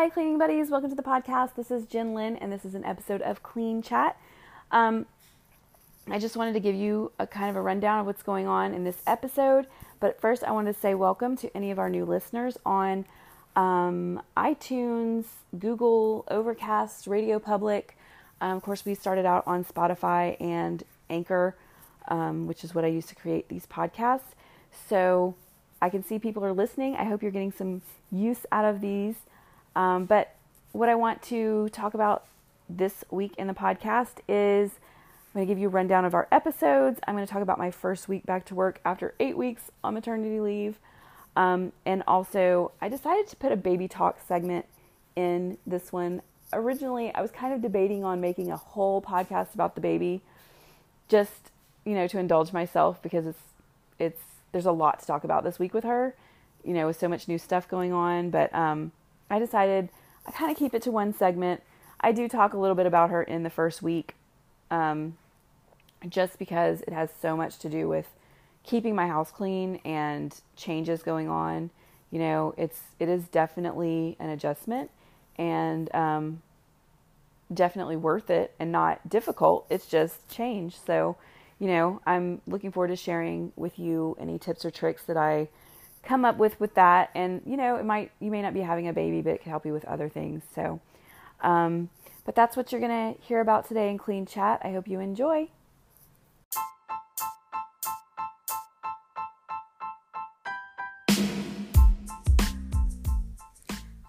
Hi, cleaning buddies. Welcome to the podcast. This is Jen Lin, and this is an episode of Clean Chat. Um, I just wanted to give you a kind of a rundown of what's going on in this episode. But first, I wanted to say welcome to any of our new listeners on um, iTunes, Google, Overcast, Radio Public. Um, of course, we started out on Spotify and Anchor, um, which is what I use to create these podcasts. So I can see people are listening. I hope you're getting some use out of these. Um, but what I want to talk about this week in the podcast is I'm going to give you a rundown of our episodes. I'm going to talk about my first week back to work after eight weeks on maternity leave. Um, and also, I decided to put a baby talk segment in this one. Originally, I was kind of debating on making a whole podcast about the baby, just you know, to indulge myself because it's it's there's a lot to talk about this week with her, you know, with so much new stuff going on. But um, I decided I kind of keep it to one segment. I do talk a little bit about her in the first week, um, just because it has so much to do with keeping my house clean and changes going on. You know, it's it is definitely an adjustment and um, definitely worth it and not difficult. It's just change. So, you know, I'm looking forward to sharing with you any tips or tricks that I come up with with that. And you know it might you may not be having a baby but it could help you with other things. So um, but that's what you're going to hear about today in clean chat. I hope you enjoy.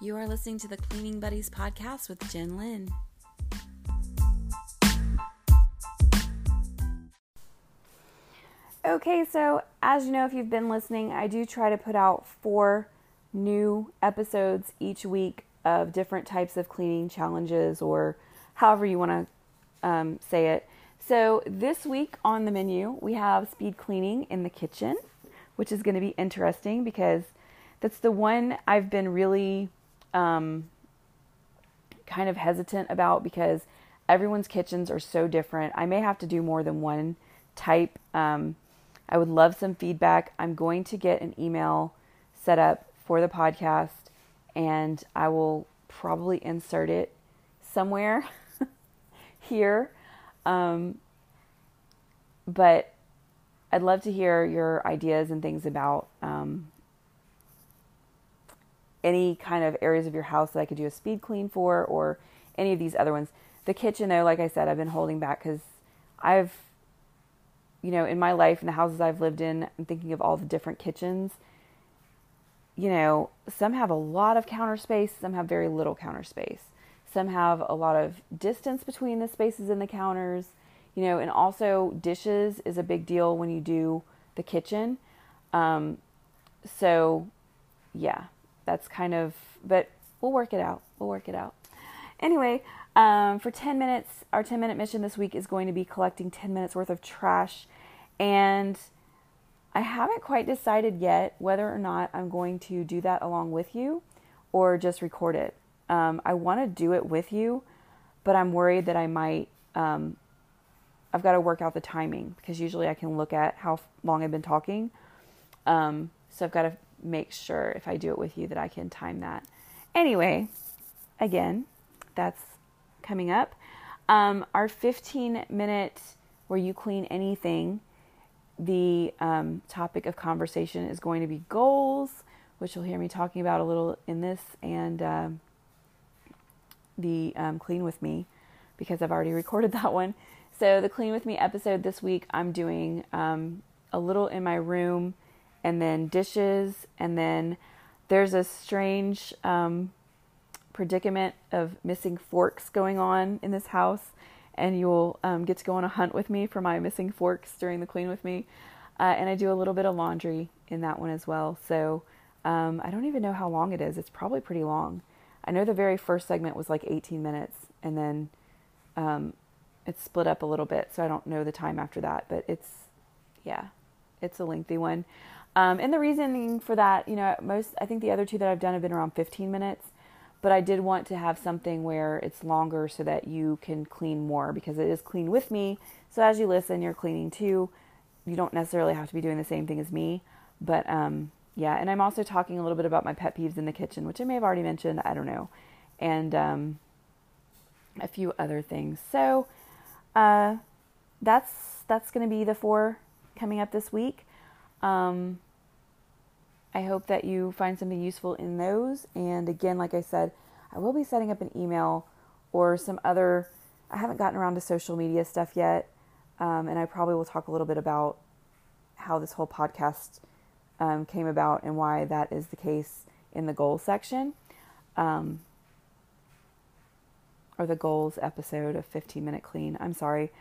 You are listening to the cleaning buddies podcast with jen lynn Okay, so as you know, if you've been listening, I do try to put out four new episodes each week of different types of cleaning challenges or however you want to um, say it. So this week on the menu, we have speed cleaning in the kitchen, which is going to be interesting because that's the one I've been really um, kind of hesitant about because everyone's kitchens are so different. I may have to do more than one type. Um, I would love some feedback. I'm going to get an email set up for the podcast and I will probably insert it somewhere here. Um, but I'd love to hear your ideas and things about um, any kind of areas of your house that I could do a speed clean for or any of these other ones. The kitchen, though, like I said, I've been holding back because I've you know, in my life and the houses I've lived in, I'm thinking of all the different kitchens. You know, some have a lot of counter space, some have very little counter space. Some have a lot of distance between the spaces and the counters, you know, and also dishes is a big deal when you do the kitchen. Um, so, yeah, that's kind of, but we'll work it out. We'll work it out. Anyway, um, for 10 minutes, our 10 minute mission this week is going to be collecting 10 minutes worth of trash. And I haven't quite decided yet whether or not I'm going to do that along with you or just record it. Um, I want to do it with you, but I'm worried that I might. Um, I've got to work out the timing because usually I can look at how long I've been talking. Um, so I've got to make sure if I do it with you that I can time that. Anyway, again, that's coming up. Um, our 15 minute where you clean anything, the um, topic of conversation is going to be goals, which you'll hear me talking about a little in this, and uh, the um, clean with me because I've already recorded that one. So, the clean with me episode this week, I'm doing um, a little in my room and then dishes, and then there's a strange um, predicament of missing forks going on in this house, and you'll um, get to go on a hunt with me for my missing forks during the clean with me. Uh, and I do a little bit of laundry in that one as well. So um, I don't even know how long it is. It's probably pretty long. I know the very first segment was like 18 minutes, and then um, it's split up a little bit. So I don't know the time after that, but it's yeah, it's a lengthy one. Um, and the reasoning for that, you know, most I think the other two that I've done have been around 15 minutes but I did want to have something where it's longer so that you can clean more because it is clean with me. So as you listen, you're cleaning too. You don't necessarily have to be doing the same thing as me, but um, yeah. And I'm also talking a little bit about my pet peeves in the kitchen, which I may have already mentioned. I don't know. and um, a few other things. So uh, that's that's going to be the four coming up this week. Um, I hope that you find something useful in those. And again, like I said, I will be setting up an email or some other. I haven't gotten around to social media stuff yet, um, and I probably will talk a little bit about how this whole podcast um, came about and why that is the case in the goals section, um, or the goals episode of 15 Minute Clean. I'm sorry,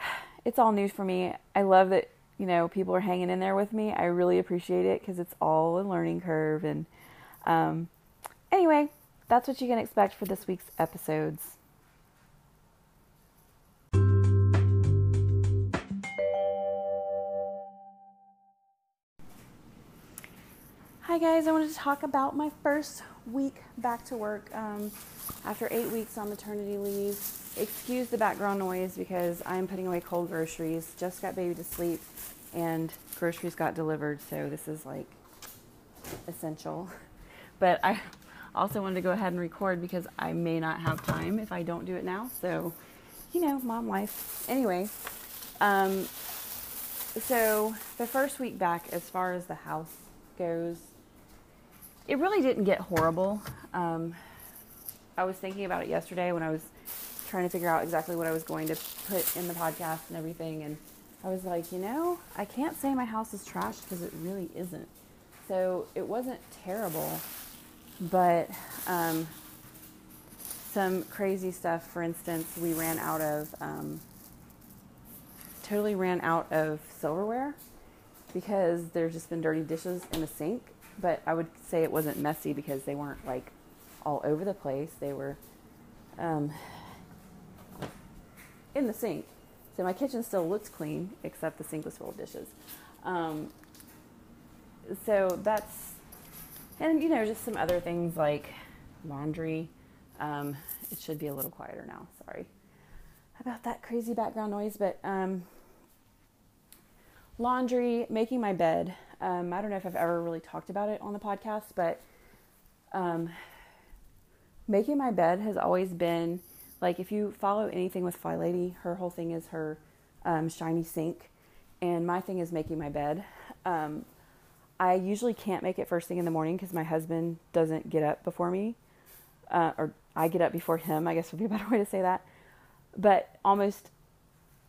it's all new for me. I love that you know people are hanging in there with me. I really appreciate it because it's all a learning curve. And um, anyway, that's what you can expect for this week's episodes. Hi guys, I wanted to talk about my first week back to work um, after eight weeks on maternity leave. Excuse the background noise because I'm putting away cold groceries. Just got baby to sleep and groceries got delivered, so this is like essential. But I also wanted to go ahead and record because I may not have time if I don't do it now. So, you know, mom life. Anyway, um, so the first week back, as far as the house goes, it really didn't get horrible. Um, I was thinking about it yesterday when I was trying to figure out exactly what I was going to put in the podcast and everything. And I was like, you know, I can't say my house is trash because it really isn't. So it wasn't terrible, but um, some crazy stuff. For instance, we ran out of, um, totally ran out of silverware because there's just been dirty dishes in the sink but I would say it wasn't messy because they weren't like all over the place. They were um, in the sink. So my kitchen still looked clean, except the sink was full of dishes. Um, so that's, and you know, just some other things like laundry. Um, it should be a little quieter now. Sorry about that crazy background noise, but um, laundry, making my bed. Um, I don't know if I've ever really talked about it on the podcast, but um, making my bed has always been like if you follow anything with Fly Lady, her whole thing is her um, shiny sink, and my thing is making my bed. Um, I usually can't make it first thing in the morning because my husband doesn't get up before me, uh, or I get up before him. I guess would be a better way to say that. But almost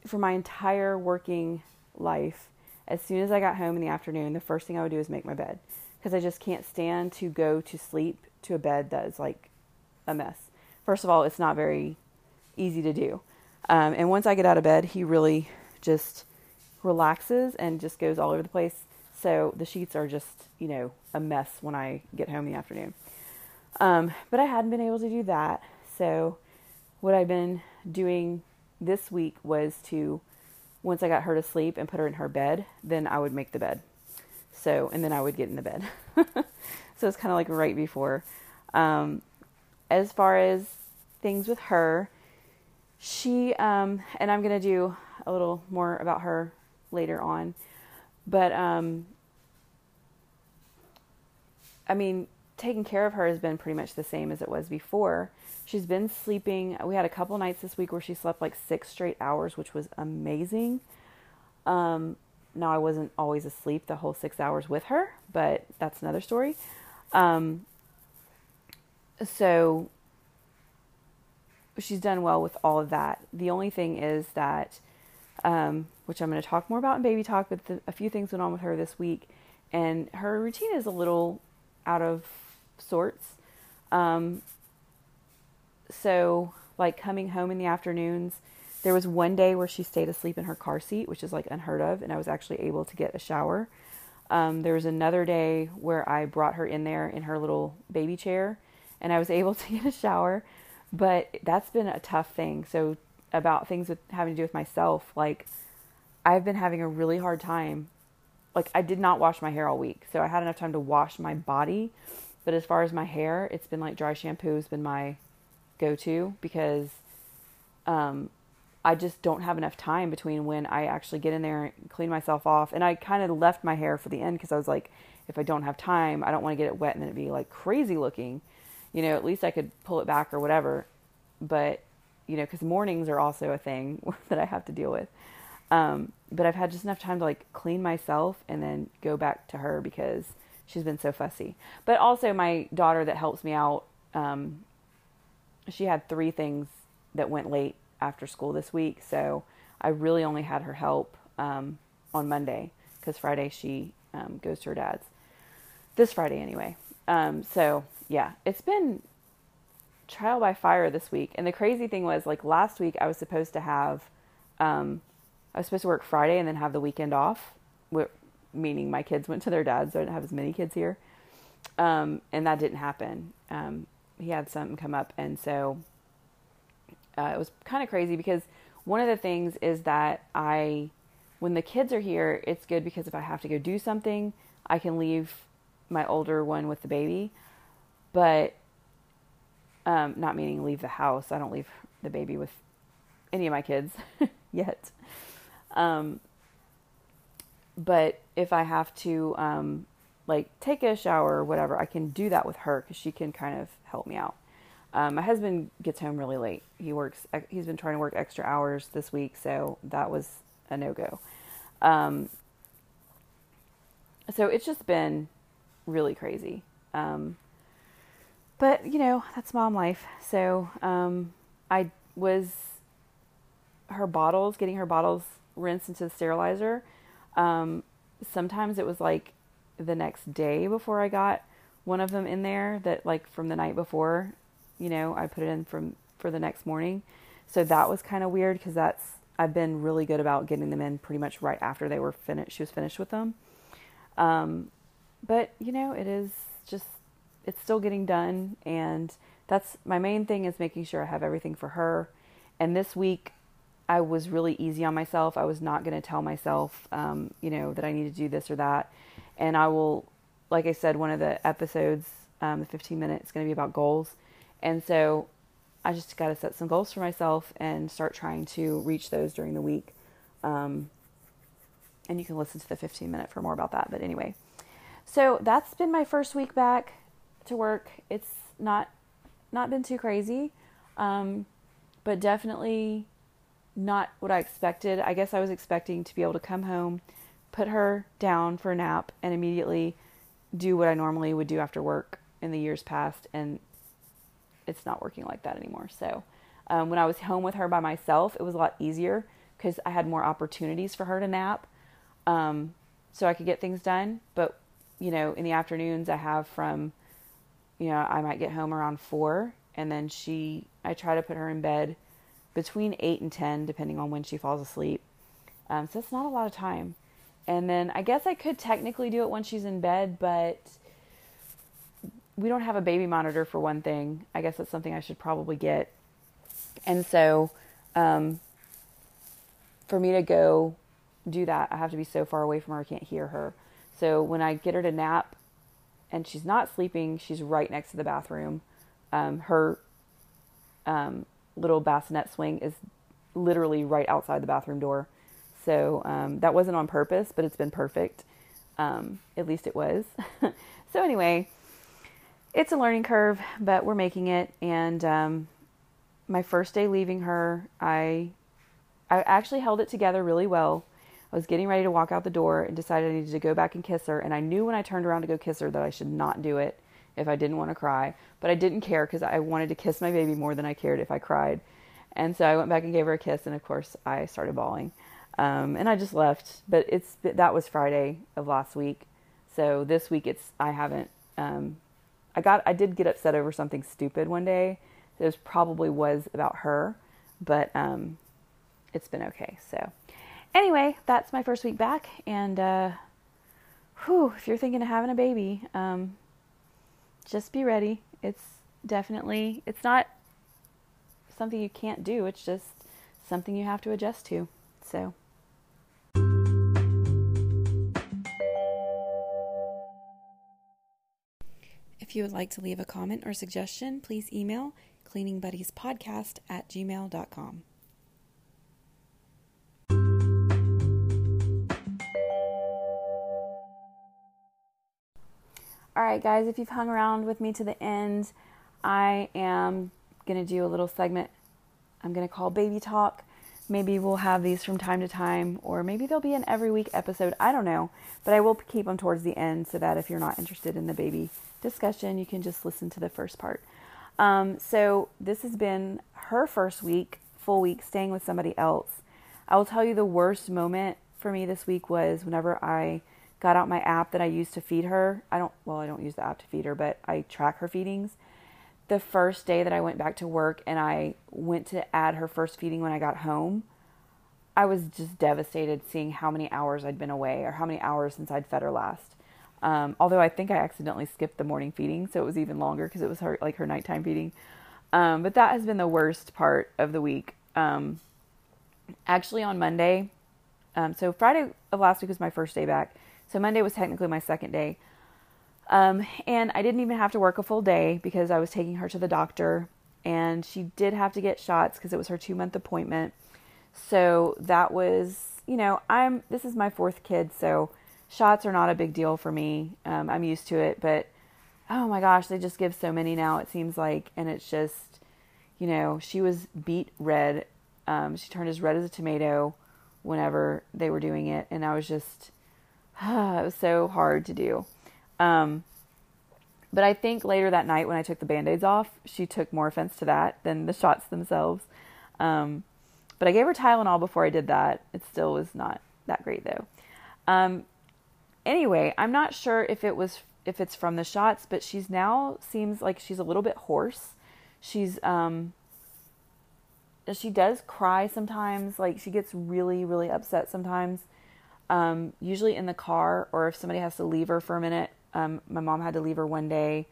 for my entire working life, as soon as I got home in the afternoon, the first thing I would do is make my bed because I just can't stand to go to sleep to a bed that is like a mess. First of all, it's not very easy to do. Um, and once I get out of bed, he really just relaxes and just goes all over the place. So the sheets are just, you know, a mess when I get home in the afternoon. Um, but I hadn't been able to do that. So what I've been doing this week was to once I got her to sleep and put her in her bed, then I would make the bed. So, and then I would get in the bed. so it's kind of like right before. Um, as far as things with her, she, um, and I'm going to do a little more about her later on, but, um, I mean, taking care of her has been pretty much the same as it was before. She's been sleeping. We had a couple nights this week where she slept like six straight hours, which was amazing. Um, now I wasn't always asleep the whole six hours with her, but that's another story. Um, so she's done well with all of that. The only thing is that, um, which I'm going to talk more about in baby talk, but the, a few things went on with her this week, and her routine is a little out of sorts. Um, so like coming home in the afternoons there was one day where she stayed asleep in her car seat which is like unheard of and i was actually able to get a shower. Um, there was another day where i brought her in there in her little baby chair and i was able to get a shower but that's been a tough thing. So about things with having to do with myself like i've been having a really hard time. Like i did not wash my hair all week so i had enough time to wash my body but as far as my hair it's been like dry shampoo has been my go to because um, I just don't have enough time between when I actually get in there and clean myself off. And I kind of left my hair for the end because I was like, if I don't have time, I don't want to get it wet and then it be like crazy looking, you know, at least I could pull it back or whatever. But, you know, because mornings are also a thing that I have to deal with. Um, but I've had just enough time to like clean myself and then go back to her because she's been so fussy. But also, my daughter that helps me out, um, she had three things that went late after school this week. So I really only had her help um, on Monday because Friday she um, goes to her dad's. This Friday, anyway. Um, so yeah, it's been trial by fire this week. And the crazy thing was, like last week, I was supposed to have, um, I was supposed to work Friday and then have the weekend off, meaning my kids went to their dad's, so I didn't have as many kids here. Um, and that didn't happen. Um, he had something come up, and so uh, it was kind of crazy because one of the things is that I, when the kids are here, it's good because if I have to go do something, I can leave my older one with the baby, but um, not meaning leave the house. I don't leave the baby with any of my kids yet. Um, but if I have to, um, like take a shower or whatever, I can do that with her because she can kind of help me out. Um, my husband gets home really late. He works. He's been trying to work extra hours this week, so that was a no go. Um, so it's just been really crazy. Um, but you know, that's mom life. So um, I was her bottles, getting her bottles rinsed into the sterilizer. Um, sometimes it was like the next day before I got one of them in there that like from the night before, you know, I put it in from for the next morning. So that was kind of weird because that's I've been really good about getting them in pretty much right after they were finished. She was finished with them. Um, but you know, it is just it's still getting done and that's my main thing is making sure I have everything for her. And this week I was really easy on myself. I was not going to tell myself, um, you know, that I need to do this or that. And I will, like I said, one of the episodes, um, the 15 minutes, is going to be about goals. And so I just got to set some goals for myself and start trying to reach those during the week. Um, and you can listen to the 15 minute for more about that. But anyway, so that's been my first week back to work. It's not not been too crazy, um, but definitely not what I expected. I guess I was expecting to be able to come home, put her down for a nap, and immediately do what I normally would do after work in the years past, and it's not working like that anymore. So um, when I was home with her by myself, it was a lot easier because I had more opportunities for her to nap, um, so I could get things done. But you know, in the afternoons, I have from, you know, I might get home around four, and then she, I try to put her in bed between eight and ten, depending on when she falls asleep. Um, so it's not a lot of time. And then I guess I could technically do it when she's in bed, but we don't have a baby monitor for one thing. I guess that's something I should probably get. And so, um, for me to go do that, I have to be so far away from her I can't hear her. So when I get her to nap and she's not sleeping, she's right next to the bathroom. Um, her um, little bassinet swing is literally right outside the bathroom door. So um, that wasn't on purpose, but it's been perfect. Um, at least it was. so anyway, it's a learning curve, but we're making it. And um, my first day leaving her, I I actually held it together really well. I was getting ready to walk out the door and decided I needed to go back and kiss her. And I knew when I turned around to go kiss her that I should not do it if I didn't want to cry. But I didn't care because I wanted to kiss my baby more than I cared if I cried. And so I went back and gave her a kiss, and of course I started bawling. Um, and I just left. But it's that was Friday of last week. So this week it's I haven't. Um, I got I did get upset over something stupid one day. It was probably was about her, but um, it's been okay. So anyway, that's my first week back, and uh, whew, if you're thinking of having a baby, um, just be ready. It's definitely it's not something you can't do. It's just something you have to adjust to. So. You would like to leave a comment or suggestion, please email cleaningbuddiespodcast at gmail.com. All right, guys, if you've hung around with me to the end, I am going to do a little segment I'm going to call Baby Talk. Maybe we'll have these from time to time, or maybe they'll be an every week episode. I don't know. But I will keep them towards the end so that if you're not interested in the baby discussion, you can just listen to the first part. Um, so this has been her first week, full week, staying with somebody else. I will tell you the worst moment for me this week was whenever I got out my app that I use to feed her. I don't, well, I don't use the app to feed her, but I track her feedings. The first day that I went back to work and I went to add her first feeding when I got home, I was just devastated seeing how many hours I'd been away or how many hours since I'd fed her last. Um, although I think I accidentally skipped the morning feeding, so it was even longer because it was her like her nighttime feeding. Um, but that has been the worst part of the week. Um, actually, on Monday, um, so Friday of last week was my first day back. So Monday was technically my second day. Um, and I didn't even have to work a full day because I was taking her to the doctor. And she did have to get shots because it was her two month appointment. So that was, you know, I'm, this is my fourth kid. So shots are not a big deal for me. Um, I'm used to it. But oh my gosh, they just give so many now, it seems like. And it's just, you know, she was beet red. Um, she turned as red as a tomato whenever they were doing it. And I was just, it was so hard to do. Um, but I think later that night when I took the band aids off, she took more offense to that than the shots themselves. Um, but I gave her Tylenol before I did that. It still was not that great though. Um, anyway, I'm not sure if it was if it's from the shots, but she's now seems like she's a little bit hoarse. She's um she does cry sometimes, like she gets really really upset sometimes. Um, usually in the car or if somebody has to leave her for a minute. Um, my mom had to leave her one day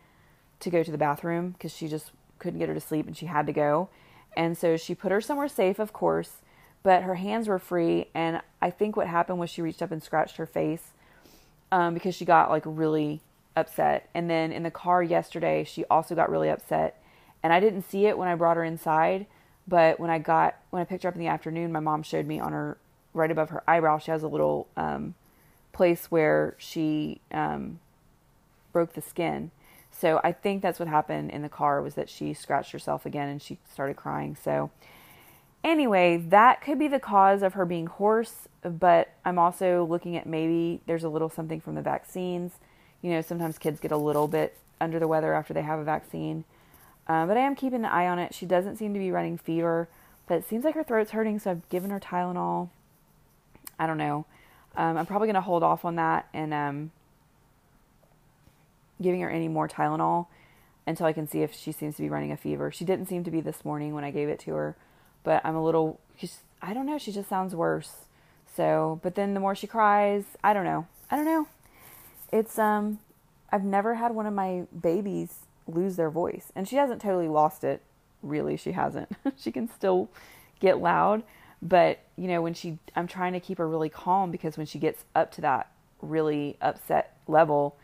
to go to the bathroom because she just couldn't get her to sleep and she had to go. And so she put her somewhere safe, of course, but her hands were free. And I think what happened was she reached up and scratched her face um, because she got like really upset. And then in the car yesterday, she also got really upset. And I didn't see it when I brought her inside, but when I got when I picked her up in the afternoon, my mom showed me on her right above her eyebrow, she has a little um, place where she um, broke the skin. So I think that's what happened in the car was that she scratched herself again and she started crying. So anyway, that could be the cause of her being hoarse, but I'm also looking at maybe there's a little something from the vaccines. You know, sometimes kids get a little bit under the weather after they have a vaccine. Uh, but I am keeping an eye on it. She doesn't seem to be running fever, but it seems like her throat's hurting, so I've given her Tylenol. I don't know. Um, I'm probably going to hold off on that and um, giving her any more Tylenol until I can see if she seems to be running a fever. She didn't seem to be this morning when I gave it to her, but I'm a little, I don't know, she just sounds worse. So, but then the more she cries, I don't know. I don't know. It's, um, I've never had one of my babies lose their voice, and she hasn't totally lost it. Really, she hasn't. she can still get loud, but you know, when she, I'm trying to keep her really calm because when she gets up to that really upset level,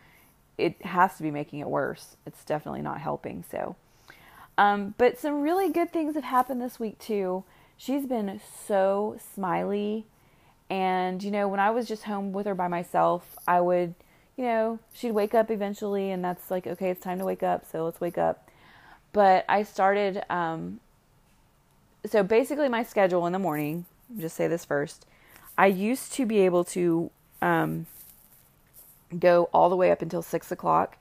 it has to be making it worse. It's definitely not helping. So, um, but some really good things have happened this week too. She's been so smiley. And, you know, when I was just home with her by myself, I would, you know, she'd wake up eventually, and that's like, okay, it's time to wake up, so let's wake up. But I started, um, so basically, my schedule in the morning, just say this first, I used to be able to um, go all the way up until six o'clock.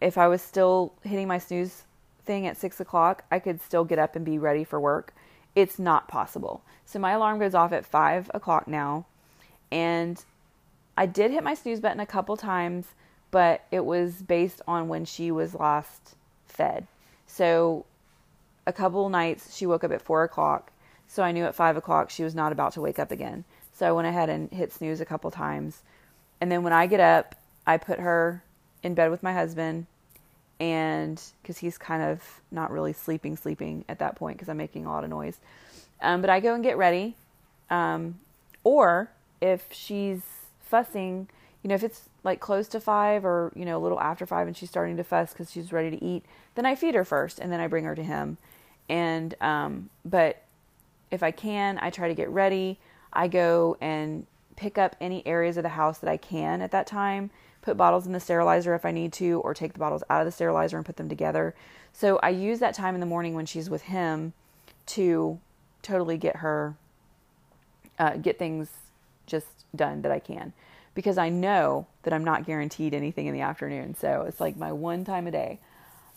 If I was still hitting my snooze thing at six o'clock, I could still get up and be ready for work. It's not possible. So my alarm goes off at five o'clock now. And I did hit my snooze button a couple times, but it was based on when she was last fed. So a couple nights she woke up at four o'clock. So I knew at five o'clock she was not about to wake up again. So I went ahead and hit snooze a couple times. And then when I get up, I put her in bed with my husband and because he's kind of not really sleeping sleeping at that point because i'm making a lot of noise. Um, but i go and get ready um, or if she's fussing you know if it's like close to five or you know a little after five and she's starting to fuss because she's ready to eat then i feed her first and then i bring her to him. And um, but if i can i try to get ready. I go and pick up any areas of the house that I can at that time, put bottles in the sterilizer if I need to, or take the bottles out of the sterilizer and put them together. So I use that time in the morning when she's with him to totally get her, uh, get things just done that I can. Because I know that I'm not guaranteed anything in the afternoon. So it's like my one time a day.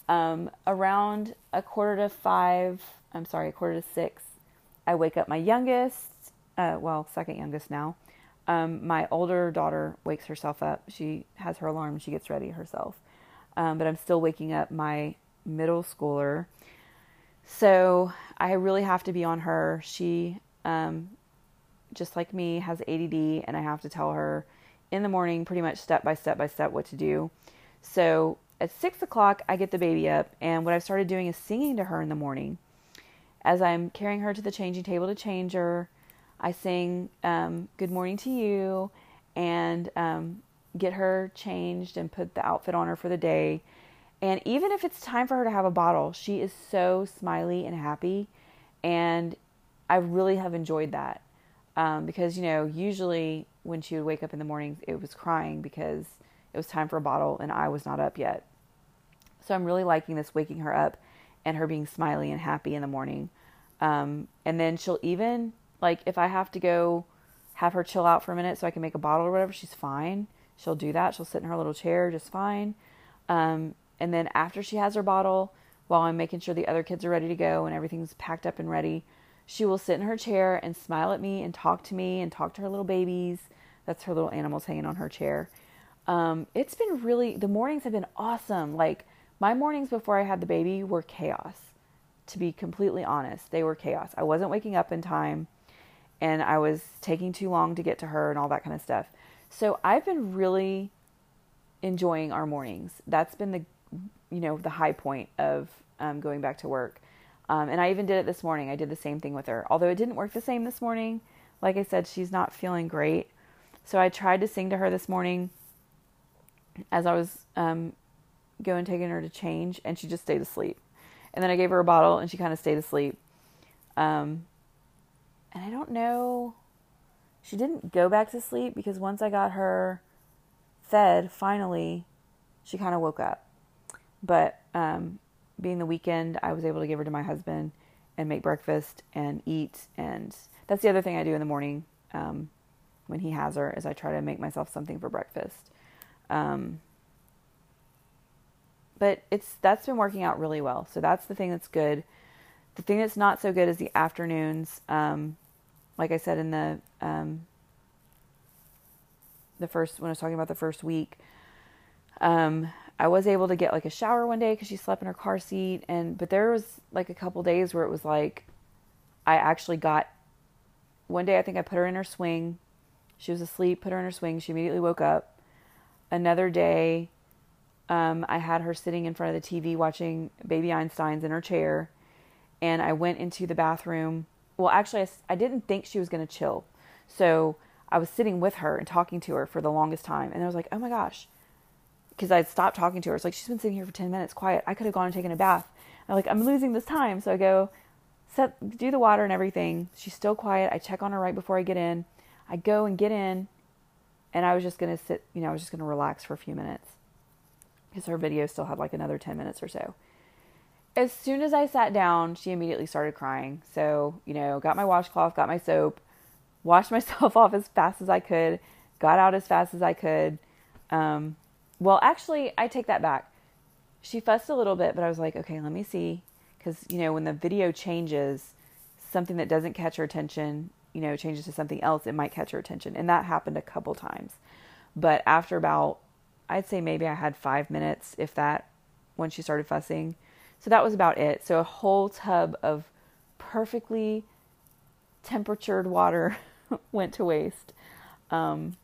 Um, around a quarter to five, I'm sorry, a quarter to six, I wake up my youngest, uh, well, second youngest now. Um, my older daughter wakes herself up. She has her alarm. She gets ready herself. Um, but I'm still waking up my middle schooler. So I really have to be on her. She, um, just like me, has ADD, and I have to tell her in the morning, pretty much step by step by step, what to do. So at six o'clock, I get the baby up, and what I've started doing is singing to her in the morning. As I'm carrying her to the changing table to change her, I sing um, Good Morning to You and um, get her changed and put the outfit on her for the day. And even if it's time for her to have a bottle, she is so smiley and happy. And I really have enjoyed that. Um, because, you know, usually when she would wake up in the mornings, it was crying because it was time for a bottle and I was not up yet. So I'm really liking this waking her up and her being smiley and happy in the morning. Um, and then she'll even like if I have to go have her chill out for a minute so I can make a bottle or whatever, she's fine. She'll do that. She'll sit in her little chair just fine. Um, and then after she has her bottle, while I'm making sure the other kids are ready to go and everything's packed up and ready, she will sit in her chair and smile at me and talk to me and talk to her little babies. That's her little animals hanging on her chair. Um, it's been really, the mornings have been awesome. Like, my mornings before I had the baby were chaos, to be completely honest. They were chaos. I wasn't waking up in time and I was taking too long to get to her and all that kind of stuff. So I've been really enjoying our mornings. That's been the, you know, the high point of um, going back to work. Um, and I even did it this morning. I did the same thing with her. Although it didn't work the same this morning. Like I said, she's not feeling great. So I tried to sing to her this morning as I was um, going taking her to change, and she just stayed asleep. And then I gave her a bottle, and she kind of stayed asleep. Um, and I don't know. She didn't go back to sleep because once I got her fed, finally, she kind of woke up. But um, being the weekend, I was able to give her to my husband and make breakfast and eat. And that's the other thing I do in the morning um, when he has her is I try to make myself something for breakfast. Um, but it's that's been working out really well. So that's the thing that's good. The thing that's not so good is the afternoons. Um, like I said in the um, the first when I was talking about the first week, um, I was able to get like a shower one day because she slept in her car seat, and but there was like a couple days where it was like I actually got one day I think I put her in her swing. She was asleep, put her in her swing. She immediately woke up. Another day, um, I had her sitting in front of the TV watching Baby Einstein's in her chair, and I went into the bathroom. Well, actually, I, I didn't think she was going to chill, so I was sitting with her and talking to her for the longest time, and I was like, "Oh my gosh," because I stopped talking to her. It's like she's been sitting here for ten minutes, quiet. I could have gone and taken a bath. I'm like, I'm losing this time, so I go set do the water and everything. She's still quiet. I check on her right before I get in. I go and get in, and I was just gonna sit. You know, I was just gonna relax for a few minutes because her video still had like another 10 minutes or so. As soon as I sat down, she immediately started crying. So, you know, got my washcloth, got my soap, washed myself off as fast as I could, got out as fast as I could. Um, well, actually, I take that back. She fussed a little bit, but I was like, okay, let me see. Because, you know, when the video changes, something that doesn't catch her attention, you know, changes to something else, it might catch her attention. And that happened a couple times. But after about I'd say maybe I had five minutes, if that, when she started fussing. So that was about it. So a whole tub of perfectly temperatured water went to waste. Um,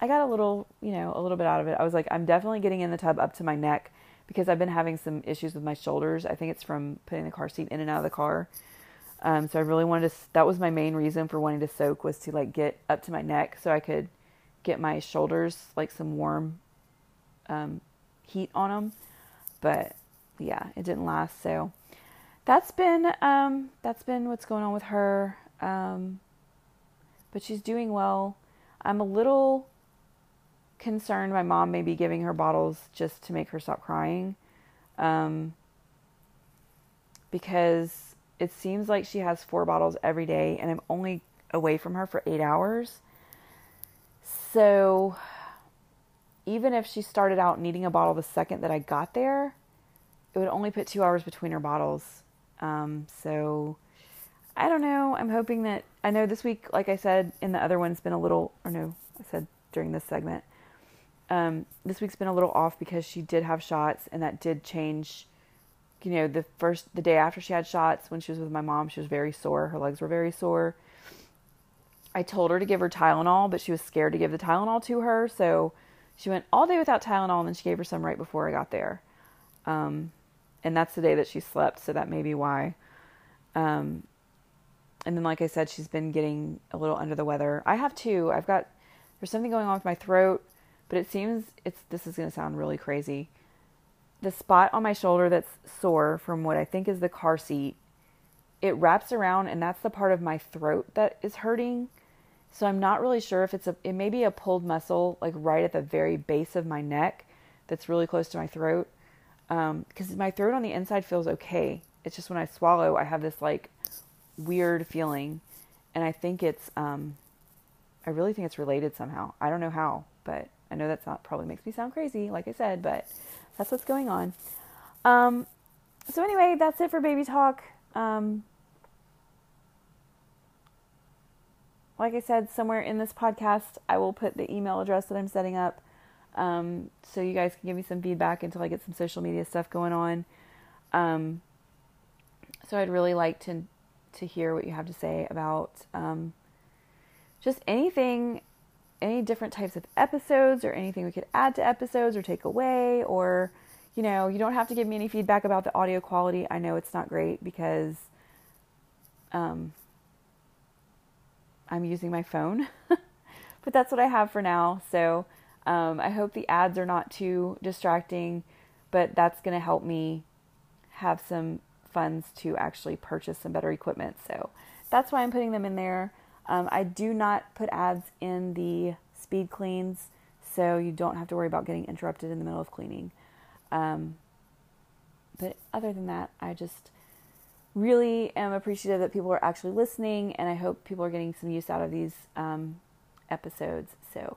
I got a little, you know, a little bit out of it. I was like, I'm definitely getting in the tub up to my neck because I've been having some issues with my shoulders. I think it's from putting the car seat in and out of the car. Um, so I really wanted to. That was my main reason for wanting to soak was to like get up to my neck so I could get my shoulders like some warm um, heat on them. But yeah, it didn't last. So that's been um, that's been what's going on with her. Um, but she's doing well. I'm a little concerned my mom may be giving her bottles just to make her stop crying. Um, because it seems like she has four bottles every day and I'm only away from her for eight hours. So even if she started out needing a bottle the second that I got there, it would only put two hours between her bottles. Um, so I don't know. I'm hoping that I know this week, like I said in the other one, has been a little, or no, I said during this segment, um, this week's been a little off because she did have shots and that did change. You know, the first, the day after she had shots, when she was with my mom, she was very sore. Her legs were very sore. I told her to give her Tylenol, but she was scared to give the Tylenol to her. So she went all day without Tylenol and then she gave her some right before I got there. Um, and that's the day that she slept. So that may be why. Um, and then, like I said, she's been getting a little under the weather. I have too. I've got, there's something going on with my throat but it seems it's this is going to sound really crazy. The spot on my shoulder that's sore from what I think is the car seat, it wraps around and that's the part of my throat that is hurting. So I'm not really sure if it's a it may be a pulled muscle like right at the very base of my neck that's really close to my throat. Um, because my throat on the inside feels okay. It's just when I swallow, I have this like weird feeling, and I think it's um, I really think it's related somehow. I don't know how, but I know that's not probably makes me sound crazy, like I said, but that's what's going on. Um, so anyway, that's it for baby talk. Um, like I said, somewhere in this podcast, I will put the email address that I'm setting up, um, so you guys can give me some feedback until I get some social media stuff going on. Um, so I'd really like to to hear what you have to say about um, just anything any different types of episodes or anything we could add to episodes or take away or you know you don't have to give me any feedback about the audio quality i know it's not great because um, i'm using my phone but that's what i have for now so um, i hope the ads are not too distracting but that's going to help me have some funds to actually purchase some better equipment so that's why i'm putting them in there um, I do not put ads in the speed cleans, so you don't have to worry about getting interrupted in the middle of cleaning. Um, but other than that, I just really am appreciative that people are actually listening, and I hope people are getting some use out of these um, episodes. So,